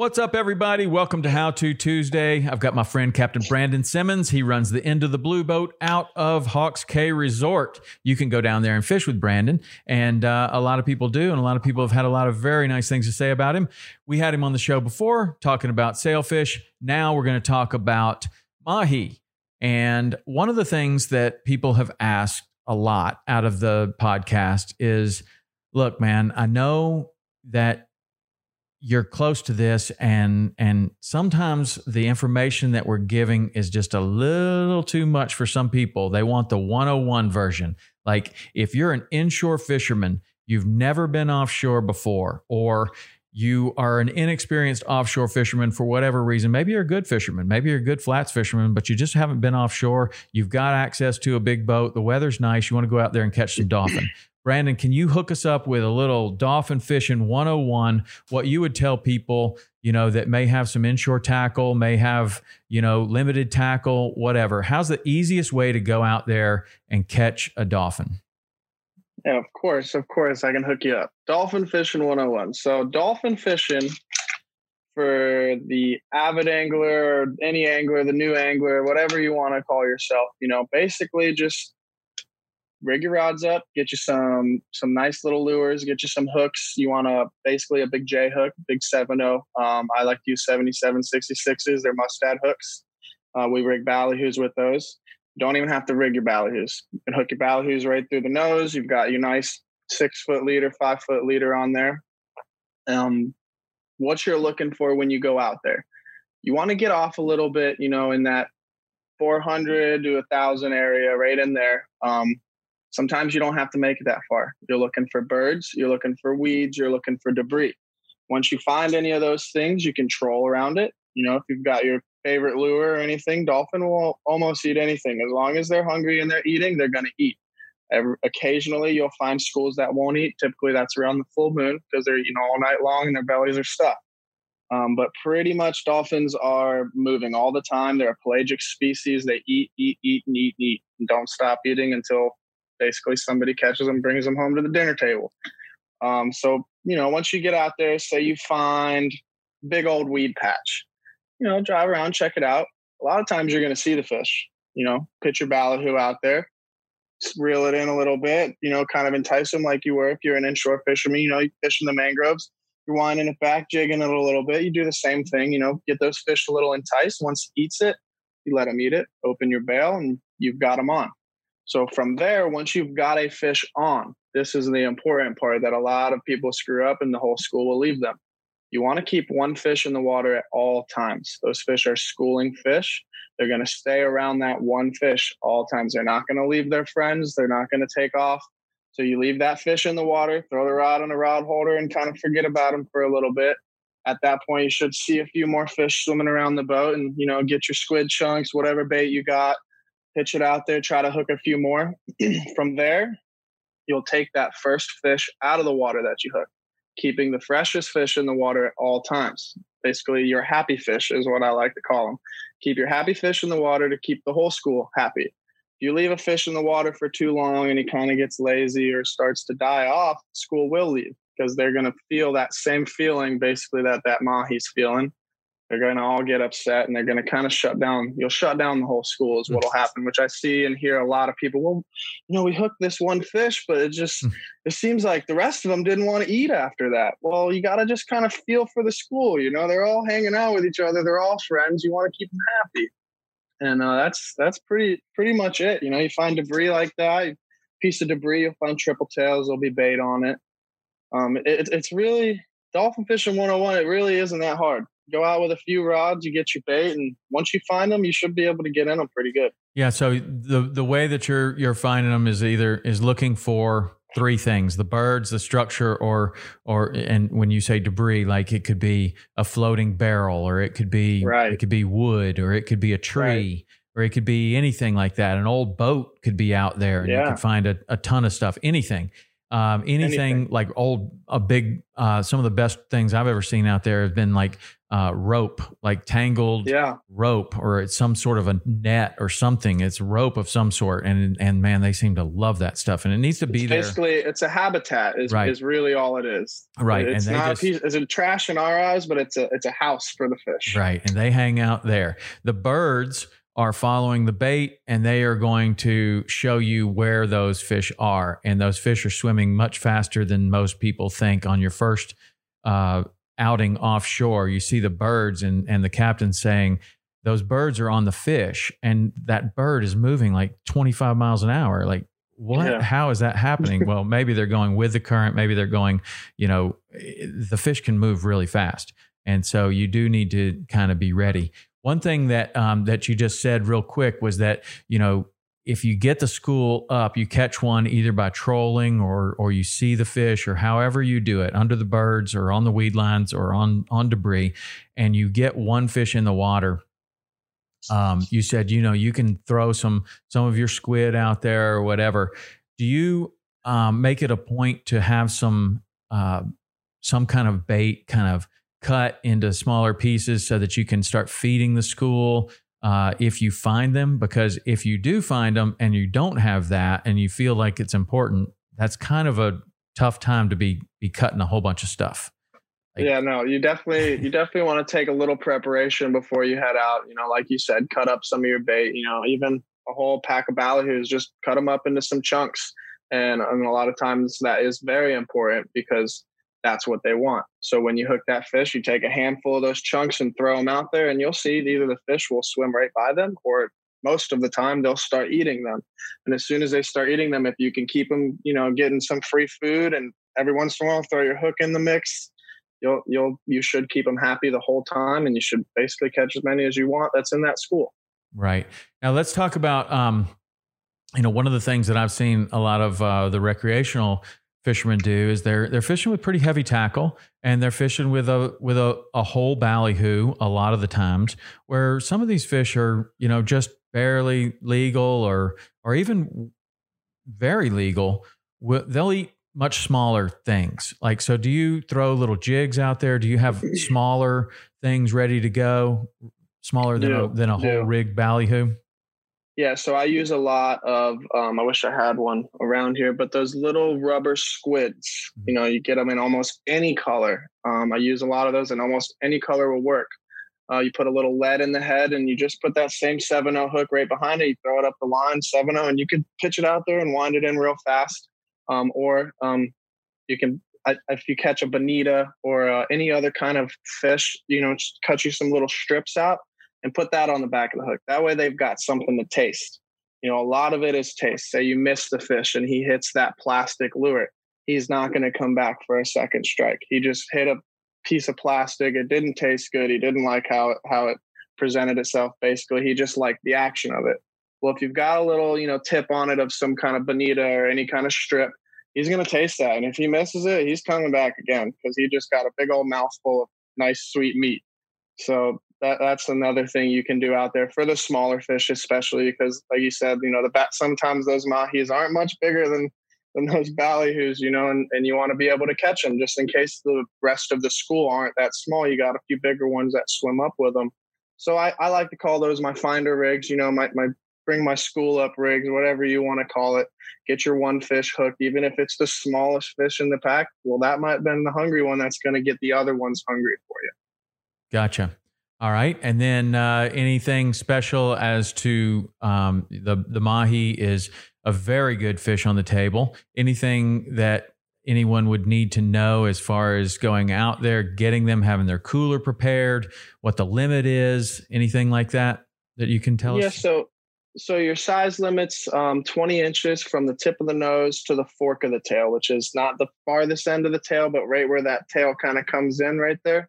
What's up, everybody? Welcome to How To Tuesday. I've got my friend Captain Brandon Simmons. He runs the end of the blue boat out of Hawks Cay Resort. You can go down there and fish with Brandon, and uh, a lot of people do, and a lot of people have had a lot of very nice things to say about him. We had him on the show before talking about sailfish. Now we're going to talk about mahi. And one of the things that people have asked a lot out of the podcast is look, man, I know that you're close to this and and sometimes the information that we're giving is just a little too much for some people. They want the 101 version. Like if you're an inshore fisherman you've never been offshore before or you are an inexperienced offshore fisherman for whatever reason maybe you're a good fisherman maybe you're a good flats fisherman but you just haven't been offshore you've got access to a big boat the weather's nice you want to go out there and catch some dolphin Brandon, can you hook us up with a little dolphin fishing 101? What you would tell people, you know, that may have some inshore tackle, may have, you know, limited tackle, whatever. How's the easiest way to go out there and catch a dolphin? Yeah, of course, of course, I can hook you up. Dolphin fishing 101. So, dolphin fishing for the avid angler, or any angler, the new angler, whatever you want to call yourself, you know, basically just rig your rods up, get you some some nice little lures, get you some hooks. You want a basically a big J hook, big 7.0. Um, I like to use 77 66s. They're mustad hooks. Uh, we rig ballyhoos with those. You don't even have to rig your ballyhoos. You can hook your ballyhoos right through the nose. You've got your nice six foot leader, five foot leader on there. Um, what you're looking for when you go out there. You want to get off a little bit, you know, in that 400 to a thousand area, right in there. Um, Sometimes you don't have to make it that far. You're looking for birds, you're looking for weeds, you're looking for debris. Once you find any of those things, you can troll around it. You know, if you've got your favorite lure or anything, dolphin will almost eat anything. As long as they're hungry and they're eating, they're going to eat. Every, occasionally, you'll find schools that won't eat. Typically, that's around the full moon because they're eating all night long and their bellies are stuffed. Um, but pretty much dolphins are moving all the time. They're a pelagic species. They eat, eat, eat, and eat, and eat, and don't stop eating until basically somebody catches them, brings them home to the dinner table. Um, so you know, once you get out there, say you find big old weed patch, you know, drive around, check it out. A lot of times you're going to see the fish. You know, put your ballyhoo out there, reel it in a little bit. You know, kind of entice them like you were if you're an inshore fisherman. You know, you fish in the mangroves. You're winding it back, jigging it a little bit. You do the same thing. You know, get those fish a little enticed. Once he eats it, you let him eat it. Open your bail, and you've got them on. So from there, once you've got a fish on, this is the important part that a lot of people screw up and the whole school will leave them. You want to keep one fish in the water at all times. Those fish are schooling fish. They're going to stay around that one fish all times. They're not going to leave their friends. They're not going to take off. So you leave that fish in the water, throw the rod on the rod holder, and kind of forget about them for a little bit. At that point, you should see a few more fish swimming around the boat, and you know, get your squid chunks, whatever bait you got, pitch it out there, try to hook a few more. From there, you'll take that first fish out of the water that you hook, keeping the freshest fish in the water at all times. Basically, your happy fish is what I like to call them. Keep your happy fish in the water to keep the whole school happy. If you leave a fish in the water for too long and he kind of gets lazy or starts to die off, school will leave because they're going to feel that same feeling basically that that mahi's feeling they're going to all get upset and they're going to kind of shut down you'll shut down the whole school is what'll happen which i see and hear a lot of people well you know we hooked this one fish but it just Hmm. it seems like the rest of them didn't want to eat after that. Well you got to just kind of feel for the school you know they're all hanging out with each other they're all friends you want to keep them happy. And uh, that's that's pretty pretty much it you know you find debris like that piece of debris you'll find triple tails there'll be bait on it. Um, it, it's really dolphin fishing 101 it really isn't that hard go out with a few rods you get your bait and once you find them you should be able to get in them pretty good Yeah. So the the way that you're you're finding them is either is looking for three things: the birds, the structure, or or and when you say debris, like it could be a floating barrel, or it could be Right. it could be wood, or it could be a tree. Or it could be anything like that. An old boat could be out there, and you could find a, a ton of stuff. Anything, um, anything, Anything. like old, a big. Uh, some of the best things I've ever seen out there have been like uh, rope, like tangled yeah rope or it's some sort of a net or something. It's rope of some sort, and and man, they seem to love that stuff, and it needs to be it's there. basically it's a habitat is, Right. is really all it is Right, and it's they not just- a piece it's a trash in our eyes but it's a it's a house for the fish Right, and they hang out there. The birds are following the bait, and they are going to show you where those fish are, and those fish are swimming much faster than most people think. On your first uh, outing offshore, you see the birds, and and the captain saying. Those birds are on the fish, and that bird is moving like 25 miles an hour. Like, what Yeah. how is that happening well maybe they're going with the current maybe they're going you know the fish can move really fast and so you do need to kind of be ready one thing that um, that you just said real quick was that you know if you get the school up you catch one either by trolling or or you see the fish or however you do it under the birds or on the weed lines or on on debris and you get one fish in the water um, you said you know you can throw some some of your squid out there or whatever. Do you um, make it a point to have some uh, some kind of bait kind of cut into smaller pieces so that you can start feeding the school uh, if you find them because if you do find them and you don't have that and you feel like it's important that's kind of a tough time to be be cutting a whole bunch of stuff. Like- yeah no you definitely you definitely want to take a little preparation before you head out you know like you said cut up some of your bait you know even a whole pack of ballyhoos just cut them up into some chunks. And, and a lot of times that is very important because that's what they want. So when you hook that fish you take a handful of those chunks and throw them out there and you'll see either the fish will swim right by them or most of the time they'll start eating them. And as soon as they start eating them if you can keep them you know getting some free food and every once in a while throw your hook in the mix you'll you'll you should keep them happy the whole time and you should basically catch as many as you want that's in that school. Right. Now let's talk about um, you know, one of the things that I've seen a lot of uh, the recreational fishermen do is they're they're fishing with pretty heavy tackle and they're fishing with a with a, a whole ballyhoo a lot of the times where some of these fish are, you know, just barely legal or or even very legal. They'll eat much smaller things. Like so do you throw little jigs out there? Do you have smaller things ready to go? Smaller than a, than a whole yeah. rigged ballyhoo? Yeah so i use a lot of um, i wish i had one around here but those little rubber squids you know you get them in almost any color. Um, i use a lot of those and almost any color will work. Uh, you put a little lead in the head and you just put that same 7-0 hook right behind it you throw it up the line 7-0 and you could pitch it out there and wind it in real fast. Um, or um, you can if you catch a bonita or uh, any other kind of fish you know cut you some little strips out and put that on the back of the hook that way they've got something to taste you know a lot of it is taste say you miss the fish and he hits that plastic lure he's not going to come back for a second strike he just hit a piece of plastic it didn't taste good he didn't like how it how it presented itself basically he just liked the action of it well if you've got a little you know tip on it of some kind of bonita or any kind of strip he's going to taste that. And if he misses it, he's coming back again because he just got a big old mouthful of nice, sweet meat. So that that's another thing you can do out there for the smaller fish, especially because, like you said, you know, the bat sometimes those mahis aren't much bigger than than those ballyhoos, you know, and, and you want to be able to catch them just in case the rest of the school aren't that small. You got a few bigger ones that swim up with them. So I, I like to call those my finder rigs, you know, my, my bring my school up rigs, whatever you want to call it. Get your one fish hooked, even if it's the smallest fish in the pack. Well, that might have been the hungry one that's going to get the other ones hungry for you. Gotcha. All right, and then uh, anything special as to um, the the mahi is a very good fish on the table. Anything that anyone would need to know as far as going out there, getting them, having their cooler prepared, what the limit is, anything like that that you can tell yeah, us? Yeah, so so your size limits um, 20 inches from the tip of the nose to the fork of the tail, which is not the farthest end of the tail, but right where that tail kind of comes in right there.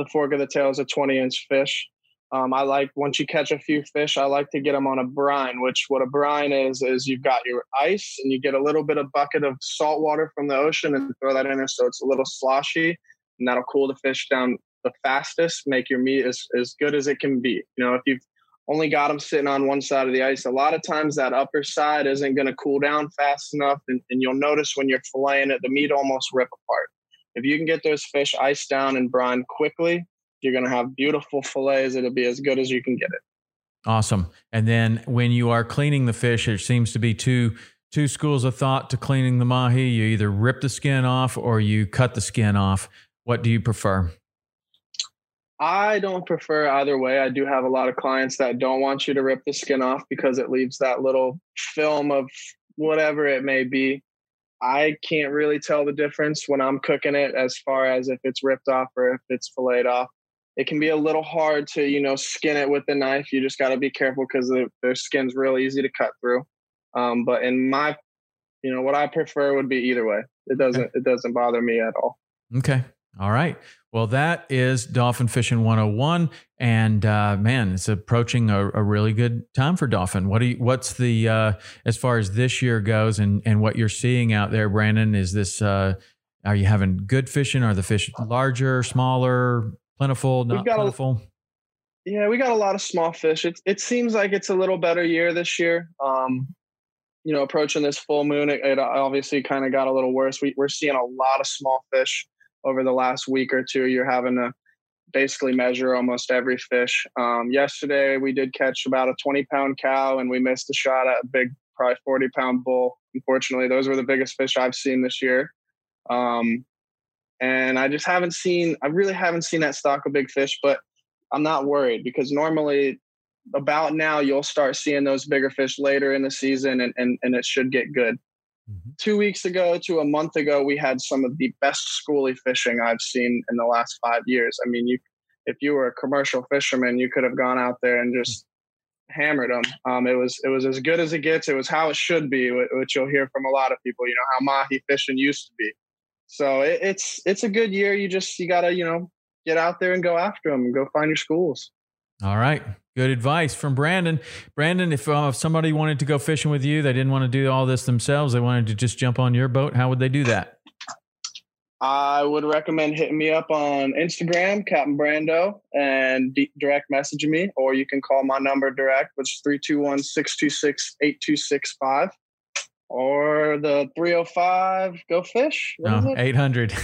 The fork of the tail is a 20 inch fish. Um, I like once you catch a few fish, I like to get them on a brine, which what a brine is, is you've got your ice and you get a little bit of bucket of salt water from the ocean and throw that in there so it's a little sloshy and that'll cool the fish down the fastest, make your meat as, as good as it can be. You know, if you've only got them sitting on one side of the ice, a lot of times that upper side isn't going to cool down fast enough. And, and you'll notice when you're filleting it, the meat almost rip apart. If you can get those fish iced down and brine quickly, you're going to have beautiful fillets. It'll be as good as you can get it. Awesome. And then when you are cleaning the fish, it seems to be two two schools of thought to cleaning the mahi. You either rip the skin off or you cut the skin off. What do you prefer? I don't prefer either way. I do have a lot of clients that don't want you to rip the skin off because it leaves that little film of whatever it may be. I can't really tell the difference when I'm cooking it as far as if it's ripped off or if it's filleted off. It can be a little hard to, you know, skin it with the knife. You just got to be careful because their skin's real easy to cut through. Um, but in my, you know, what I prefer would be either way. It doesn't, it doesn't bother me at all. Okay. All right. Well, that is Dolphin Fishing 101. And uh, man, it's approaching a, a, really good time for dolphin. What do you, what's the, uh, as far as this year goes and, and what you're seeing out there, Brandon, is this, uh, are you having good fishing? Are the fish larger, smaller, plentiful, not plentiful? A, yeah, we got a lot of small fish. It, it seems like it's a little better year this year. Um, you know, approaching this full moon, it, it obviously kind of got a little worse. We, we're seeing a lot of small fish over the last week or two. You're having to basically measure almost every fish. Um, yesterday, we did catch about a 20 pound cow and we missed a shot at a big, probably 40 pound bull. Unfortunately, those were the biggest fish I've seen this year. Um, and I just haven't seen, I really haven't seen that stock of big fish, but I'm not worried because normally about now you'll start seeing those bigger fish later in the season and, and, and it should get good. Mm-hmm. Two weeks ago to a month ago, we had some of the best schoolie fishing I've seen in the last five years. I mean, you, if you were a commercial fisherman, you could have gone out there and just hammered them. Um, it was it was as good as it gets. It was how it should be, which you'll hear from a lot of people. You know how mahi fishing used to be. So it, it's it's a good year. You just you gotta you know get out there and go after them and go find your schools. All right. Good advice from Brandon. Brandon, if, uh, if somebody wanted to go fishing with you, they didn't want to do all this themselves, they wanted to just jump on your boat, how would they do that? I would recommend hitting me up on Instagram, Captain Brando, and d- direct messaging me, or you can call my number direct, which is 321 626 8265 or the 305 go fish no, 800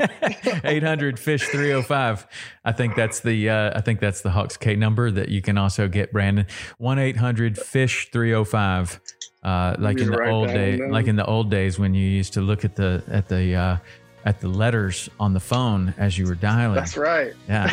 800 fish 305 i think that's the uh, i think that's the Hawks Cay number that you can also get brandon. 1-800 fish 305 uh, like in the old days like in the old days when you used to look at the at the uh, at the letters on the phone as you were dialing. That's right. Yeah.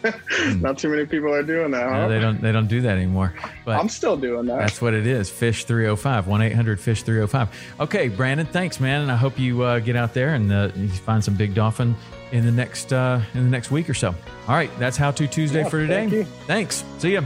Not too many people are doing that. Huh? No, they don't. They don't do that anymore. But I'm still doing that. That's what it is. Fish 305 1 800 Fish 305. Okay, Brandon. Thanks, man. And I hope you uh, get out there and uh, you find some big dolphin in the next uh, in the next week or so. All right, that's How to Tuesday yeah, for today. Thank Thanks. See you.